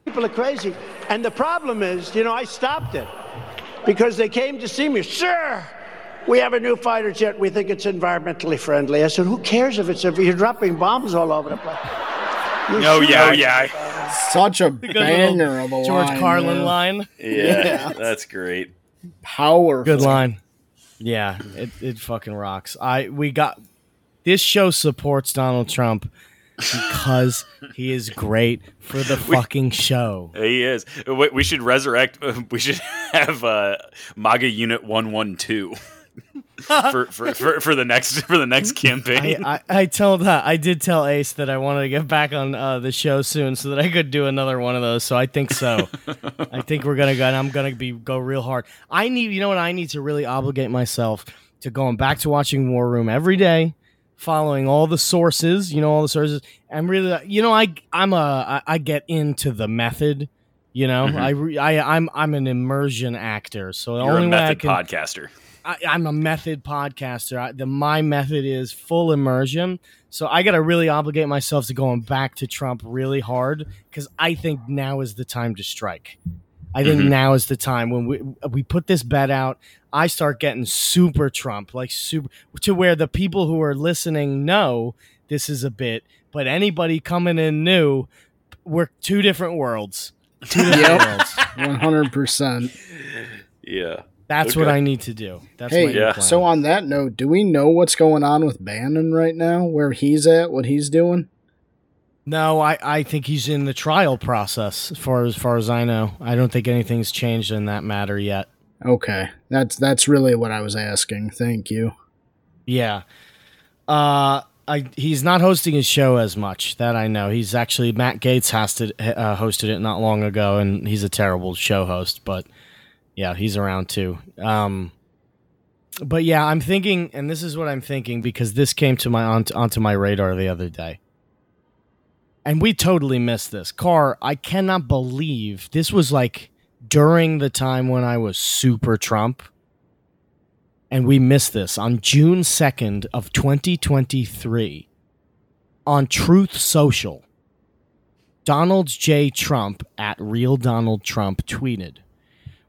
People are crazy. And the problem is, you know, I stopped it because they came to see me. Sir, We have a new fighter jet. We think it's environmentally friendly. I said, Who cares if it's if you're dropping bombs all over the place? Oh yeah, yeah, Such a Good banger of a George line, Carlin man. line. yeah. That's great. Powerful. Good line. Yeah, it, it fucking rocks. I we got this show supports Donald Trump because he is great for the fucking show. He is. We we should resurrect. *laughs* We should have uh, MAGA Unit One One Two *laughs* for for for for the next for the next campaign. I, I, I told that I did tell Ace that I wanted to get back on uh, the show soon so that I could do another one of those. So I think so. *laughs* I think we're gonna go. And I'm gonna be go real hard. I need you know what I need to really obligate myself to going back to watching War Room every day, following all the sources. You know all the sources. I'm really you know I I'm a I, I get into the method. You know Mhm. I, re, I I'm I'm an immersion actor. So the You're only a way I method can podcaster. I, I'm a method podcaster. I, the my method is full immersion. So I got to really obligate myself to going back to Trump really hard because I think now is the time to strike. I think Mhm. now is the time when we we put this bet out. I start getting super Trump, like super to where the people who are listening know this is a bit, but anybody coming in new, we're two different worlds. Two different worlds. One hundred percent. Yeah. That's what I need to do. That's Hey, new Yeah. plan. so on that note, do we know what's going on with Bannon right now? Where he's at? What he's doing? No, I, I think he's in the trial process. As far as far as I know, I don't think anything's changed in that matter yet. Okay, that's that's really what I was asking. Thank you. Yeah, uh, I he's not hosting his show as much. That I know. He's actually Matt Gaetz hosted uh, hosted it not long ago, and he's a terrible show host. But yeah, he's around too. Um, but yeah, I'm thinking, and this is what I'm thinking because this came to my onto, onto my radar the other day. And we totally missed this. Car, I cannot believe this was like during the time when I was super Trump. And we missed this on June 2nd of 2023 on Truth Social. Donald J. Trump at Real Donald Trump tweeted,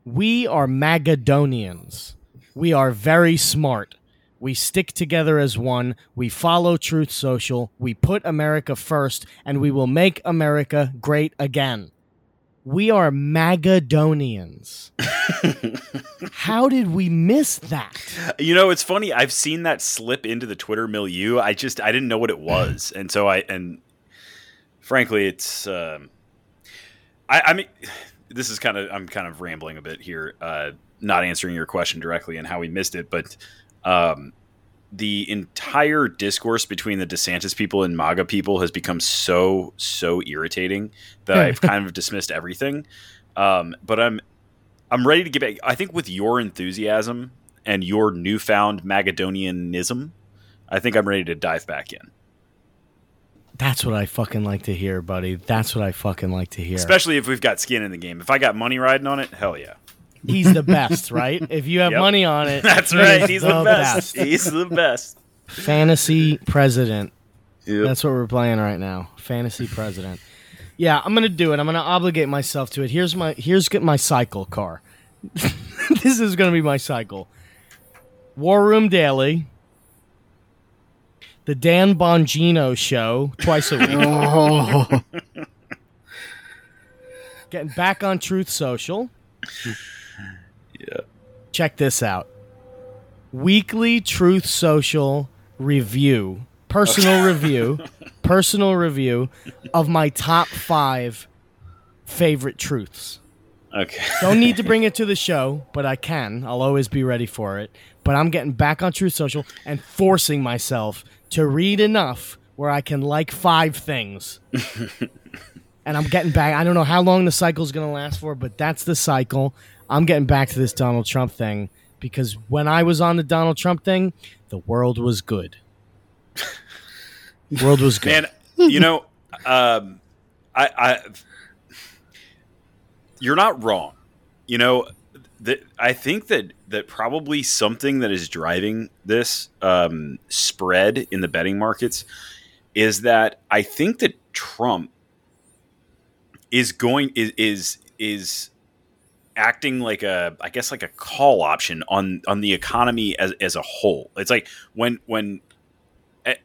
We are Magadonians. We are very smart. We stick together as one. We follow Truth Social. We put America first, and we will make America great again. We are Magadonians. *laughs* How did we miss that? You know, it's funny. I've seen that slip into the Twitter milieu. I just I didn't know what it was, and so I and frankly, it's. Um, I, I mean, this is kind of I'm kind of rambling a bit here, uh, not answering your question directly and how we missed it, but um, the entire discourse between the DeSantis people and MAGA people has become so so irritating that I've *laughs* kind of dismissed everything. Um, but I'm I'm ready to get back. I think with your enthusiasm and your newfound Magadonianism, I think I'm ready to dive back in. That's what I fucking like to hear, buddy. That's what I fucking like to hear. Especially if we've got skin in the game. If I got money riding on it, hell yeah. He's the best, right? *laughs* If you have Yep. money on it, *laughs* That's right. is He's the, best. best. He's the best. Fantasy president. Yep. That's what we're playing right now. Fantasy president. Yeah, I'm gonna do it. I'm gonna obligate myself to it. Here's my here's get my cycle car. *laughs* this is gonna be my cycle. War Room Daily. The Dan Bongino show twice a week. Oh, Getting back on Truth Social. Yeah. Check this out. Weekly Truth Social review, personal review, *laughs* personal review of my top five favorite truths. Okay. Don't need to bring it to the *laughs* show, but I can. I'll always be ready for it. But I'm getting back on Truth Social and forcing myself to read enough where I can like five things. *laughs* and I'm getting back. I don't know how long the cycle's going to last for, but that's the cycle. I'm getting back to this Donald Trump thing because when I was on the Donald Trump thing, the world was good. world was good. Man, you know, um, I, I, you're not wrong. You know, I think that that probably something that is driving this um, spread in the betting markets is that I think that Trump is going is is is acting like a I guess like a call option on on the economy as as a whole. It's like when when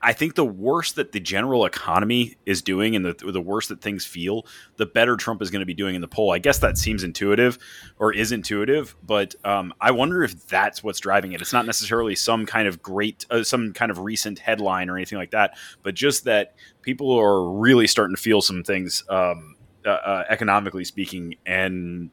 I- think the worse that the general economy is doing and the the worse that things feel, the better Trump is going to be doing in the poll. I guess that seems intuitive or is intuitive, but um, I wonder if that's what's driving it. It's not necessarily some kind of great, uh, some kind of recent headline or anything like that, but just that people are really starting to feel some things, um, uh, uh, economically speaking, and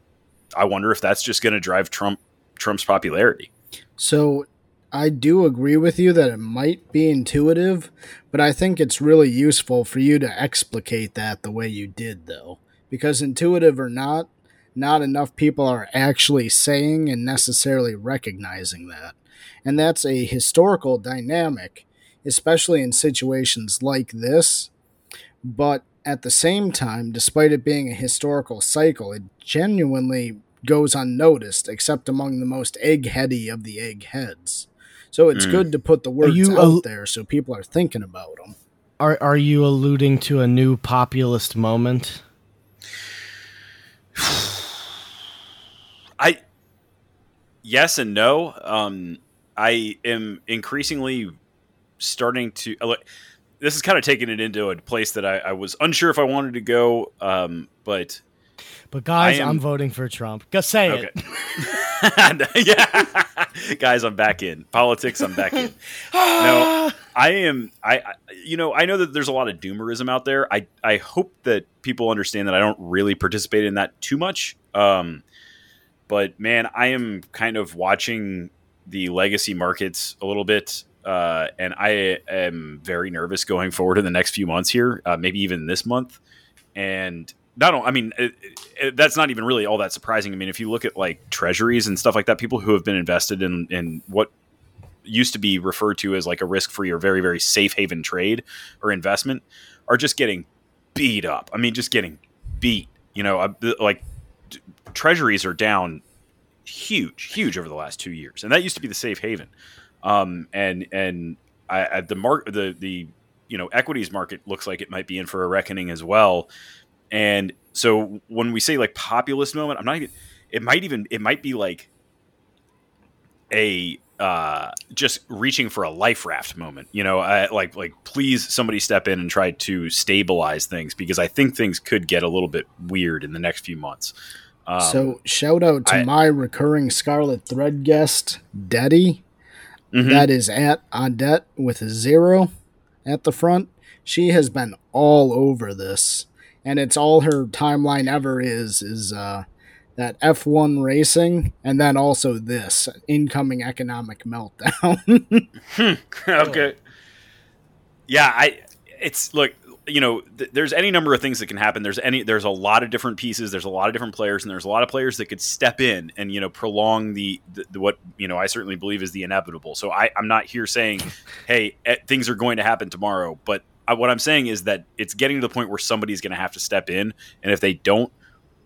I wonder if that's just going to drive Trump Trump's popularity. So I do agree with you that it might be intuitive, but I think it's really useful for you to explicate that the way you did, though. Because intuitive or not, not enough people are actually saying and necessarily recognizing that. And that's a historical dynamic, especially in situations like this. But at the same time, despite it being a historical cycle, it genuinely goes unnoticed, except among the most eggheady of the eggheads. So it's Mm. good to put the words you out al- there so people are thinking about them. Are are you alluding to a new populist moment? *sighs* I yes and no. Um, I am increasingly starting to. uh, look, This is kind of taking it into a place that I, I was unsure if I wanted to go, um, but But guys, am- I'm voting for Trump. Go say okay. it. *laughs* yeah, guys, I'm back in politics. I'm back in. *laughs* no, I am. I, I, you know, I know that there's a lot of doomerism out there. I, I hope that people understand that I don't really participate in that too much. Um, but man, I am kind of watching the legacy markets a little bit, uh, and I am very nervous going forward in the next few months here, uh, maybe even this month. And not, I mean, it, it, that's not even really all that surprising. I mean, if you look at like treasuries and stuff like that, people who have been invested in in what used to be referred to as like a risk free or very very safe haven trade or investment are just getting beat up. I mean, just getting beat. You know, uh, like treasuries are down huge, huge over the last two years, and that used to be the safe haven. Um, and and I, I, the mark the the you know equities market looks like it might be in for a reckoning as well. And so when we say like populist moment, I'm not even. It might even it might be like a uh, just reaching for a life raft moment. You know, I, like like please somebody step in and try to stabilize things because I think things could get a little bit weird in the next few months. Um, so shout out to I- my recurring Scarlet Thread guest, Deddy. mhm. That is at Odette with a zero at the front. She has been all over this, and it's all her timeline ever is is uh, that F one racing, and then also this incoming economic meltdown. *laughs* *laughs* okay. Yeah, I. It's look, you know, th- there's any number of things that can happen. There's any, there's a lot of different pieces. There's a lot of different players, and there's a lot of players that could step in and you know prolong the, the, the what you know I certainly believe is the inevitable. So I, I'm not here saying, hey, eh, things are going to happen tomorrow, but I, what I'm saying is that it's getting to the point where somebody's going to have to step in, and if they don't,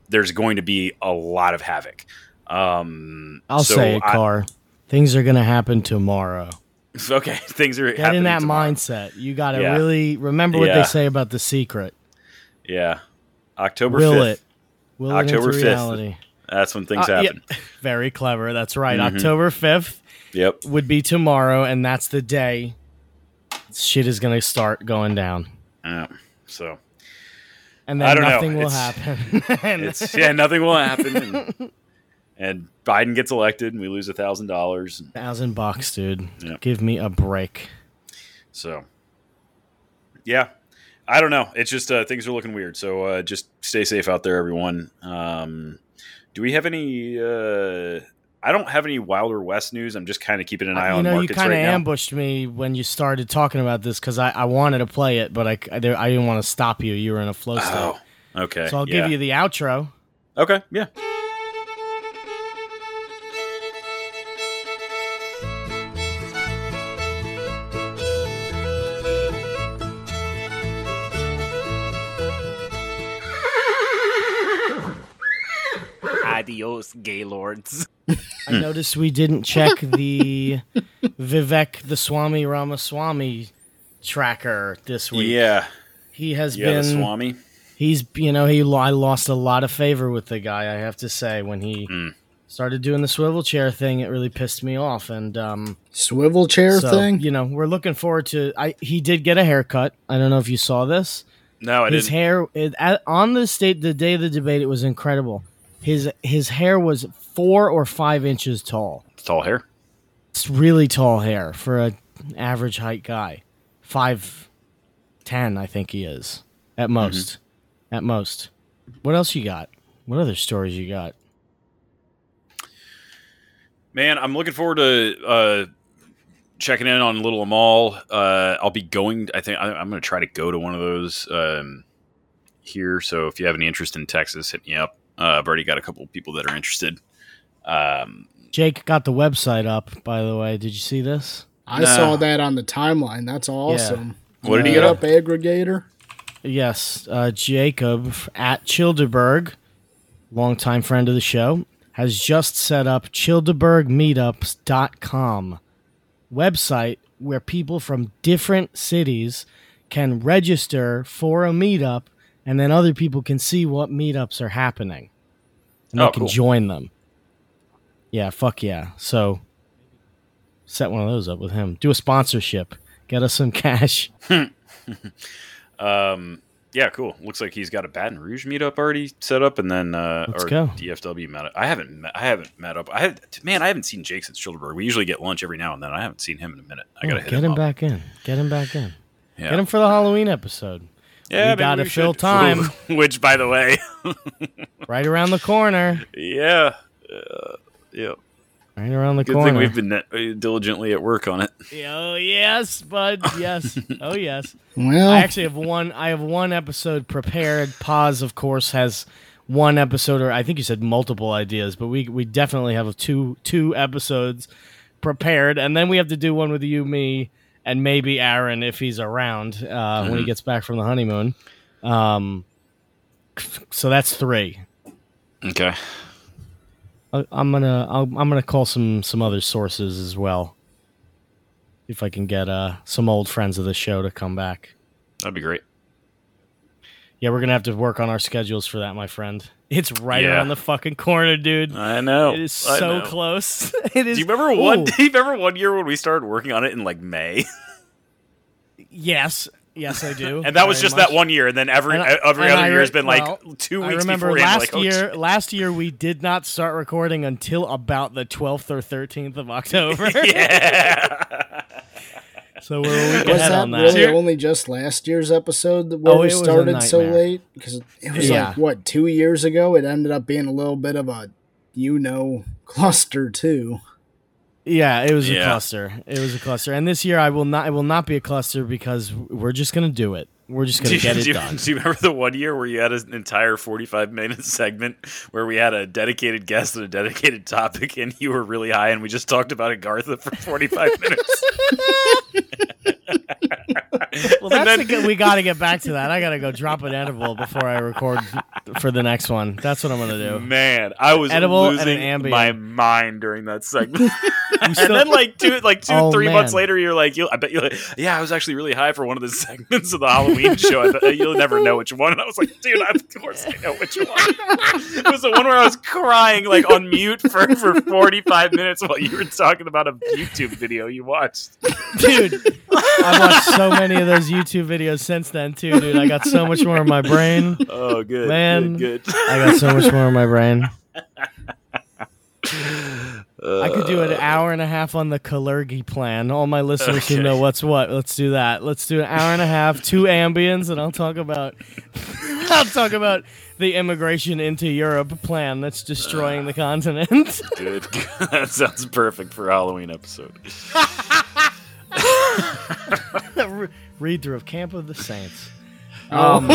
there's going to be a lot of havoc. Um, I'll so say it, I- Car. Things are gonna happen tomorrow. *laughs* Okay, things are Get in that tomorrow. mindset. You got to Yeah. really remember what Yeah. they say about the secret. Yeah, October Will 5th. it? Will October 5th. That's when things Uh, yeah. happen. *laughs* Very clever. That's right. Mhm. October fifth Yep. would be tomorrow, and that's the day shit is gonna start going down, Yeah. So and then don't know. nothing will It's- happen. And- *laughs* it's yeah, nothing will happen, and, *laughs* and Biden gets elected, and we lose a thousand dollars. thousand bucks, dude. Yeah. Give me a break. So yeah, I don't know. It's just uh, things are looking weird. So uh, just stay safe out there, everyone. Um, do we have any? Uh, I don't have any Wilder West news. I'm just kind of keeping an eye Uh, you on know, you kind of ambushed me when you started talking about this because I, I wanted to play it, but I, I, I didn't want to stop you. You were in a flow state. Oh, okay. so I'll yeah. give you the outro. Okay, yeah. Adios, gaylords. I noticed we didn't check the Vivek the Swami Ramaswamy tracker this week. Yeah, He has yeah. been The Swami. He's you know he I lost a lot of favor with the guy. I have to say when he Mm. started doing the swivel chair thing, it really pissed me off. And um, Swivel chair so, thing. you know, we're looking forward to. I he did get a haircut. I don't know if you saw this. No, I his didn't. hair it, at, on the state the day of the debate. It was incredible. His his hair was four or five inches tall. Tall hair. It's really tall hair for an average height guy. Five ten, I think he is at most. At most. What else you got? What other stories you got? Man, I'm looking forward to uh, checking in on Little Amal. Uh, I'll be going. I think I, I'm going to try to go to one of those um, here. So if you have any interest in Texas, hit me up. Uh, I've already got a couple of people that are interested. Um, Jake got the website up. By the way, did you see this? I Nah. saw that on the timeline. That's awesome. What did he Get get up aggregator? Yes, uh, Jacob at Childeberg, longtime friend of the show, has just set up childebergmeetups.com website where people from different cities can register for a meetup and then other people can see what meetups are happening. And Oh, they can cool. join them. Yeah, fuck yeah. So set one of those up with him. Do a sponsorship. Get us some *laughs* cash. *laughs* um, yeah, cool. Looks like he's got a Baton Rouge meetup already set up, and then uh, Let's or go. DFW met. I haven't met, I haven't met up. I have, man, I haven't seen Jake since Childerberg. We usually get lunch every now and then. I haven't seen him in a minute. I gotta Oh, get him, him back in. Get him back in. Yeah. Get him for the Halloween episode. Yeah, we maybe gotta we fill should. time. *laughs* Which, by the way, *laughs* right around the corner. yeah, uh, yeah. Right around the Good corner. thing we've been uh, diligently at work on it. Oh yes, bud. Yes. *laughs* oh yes. Well, I actually have one. I have one episode prepared. Pause, of course, has one episode, or I think you said multiple ideas, but we we definitely have two two episodes prepared, and then we have to do one with you, me, and maybe Aaron if he's around uh, when he gets back from the honeymoon. Um, so that's three. Okay. I- I'm gonna I'll, I'm gonna call some some other sources as well. If I can get uh some old friends of the show to come back. That'd be great. Yeah, we're gonna have to work on our schedules for that, my friend. It's right Yeah. around the fucking corner, dude. I know. It is so close. *laughs* it is. Do you remember one? *laughs* Do you remember one year when we started working on it in like May, *laughs* Yes, yes, I do. and that was just much. that one year, and then every And I- every other I year has been like well, two I weeks remember beforehand. last like, oh, year. Last year we did not start recording until about the twelfth or thirteenth of October. yeah. *laughs* so we're a week was ahead that on that. really only just last year's episode that- where Oh, we it was a started so late? Because it was Yeah. like what two years ago. It ended up being a little bit of a you know cluster too. Yeah, it was a cluster. It was a cluster. And this year I will not. It will not be a cluster because we're just gonna do it. We're just gonna you, get do it you- done. do you remember the one year where you had an entire 45 minute segment where we had a dedicated guest and a dedicated topic and you were really high and we just talked about Agartha for 45 minutes? *laughs* *laughs* Well, that's the good- we got to get back to that. I got to go drop an edible before I record for the next one. That's what I'm gonna do. Man, I was Edible and an losing my mind during that segment. *laughs* and then like two, like two, Oh, three months later, you're like, I bet you, yeah, I was actually really high for one of the *laughs* segments of the Halloween show. I bet you'll never know which one. And I was like, dude, I, of course I know which one. it was the one where I was crying like on mute for for 45 minutes while you were talking about a YouTube video you watched. dude. I've watched so many of those YouTube videos since then too, dude. I got so much more in my brain. Oh, good, Man. good, good. I got so much more in my brain. Uh, I could do an hour and a half on the Kalergi plan. All my listeners who know what's what. Let's do that. Let's do an hour and a half, two ambience, and I'll talk about *laughs* I'll talk about the immigration into Europe plan that's destroying the continent. *laughs* Good. *laughs* that sounds perfect for a Halloween episode. Read through of Camp of the Saints. *laughs* Um,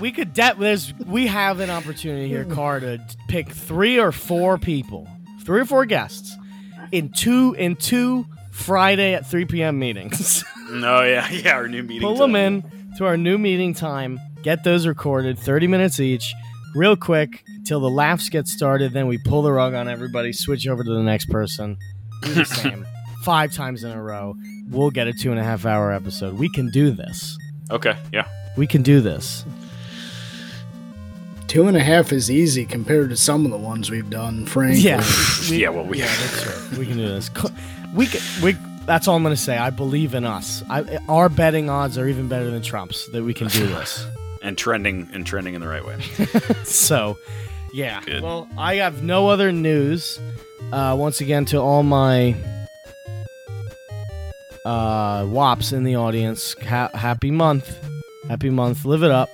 we could de- there's we have an opportunity here, Car, to pick three or four people, three or four guests, in two in two Friday at 3 p.m. meetings. No, *laughs* yeah, yeah, our new meeting. Pull time. them in to our new meeting time. Get those recorded, 30 minutes each, real quick till the laughs get started. Then we pull the rug on everybody, switch over to the next person. Do the *laughs* same five times in a row. We'll get a two and a half hour episode. We can do this. Okay, yeah. We can do this. Two and a half is easy compared to some of the ones we've done, frankly. Yeah. *laughs* we- yeah, well, we, yeah, that's true. We can do this. We can, we. That's all I'm gonna say. I believe in us. I, our betting odds are even better than Trump's that we can do this. *laughs* and trending and trending in the right way. *laughs* so, yeah. Good. Well, I have no other news. Uh, once again, to all my uh, wops in the audience, ha- happy month, happy month. Live it up,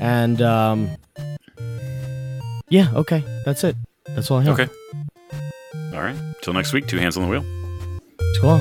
and um, yeah. Okay, that's it. That's all I have. Okay. All right. Till next week. Two hands on the wheel. Cool.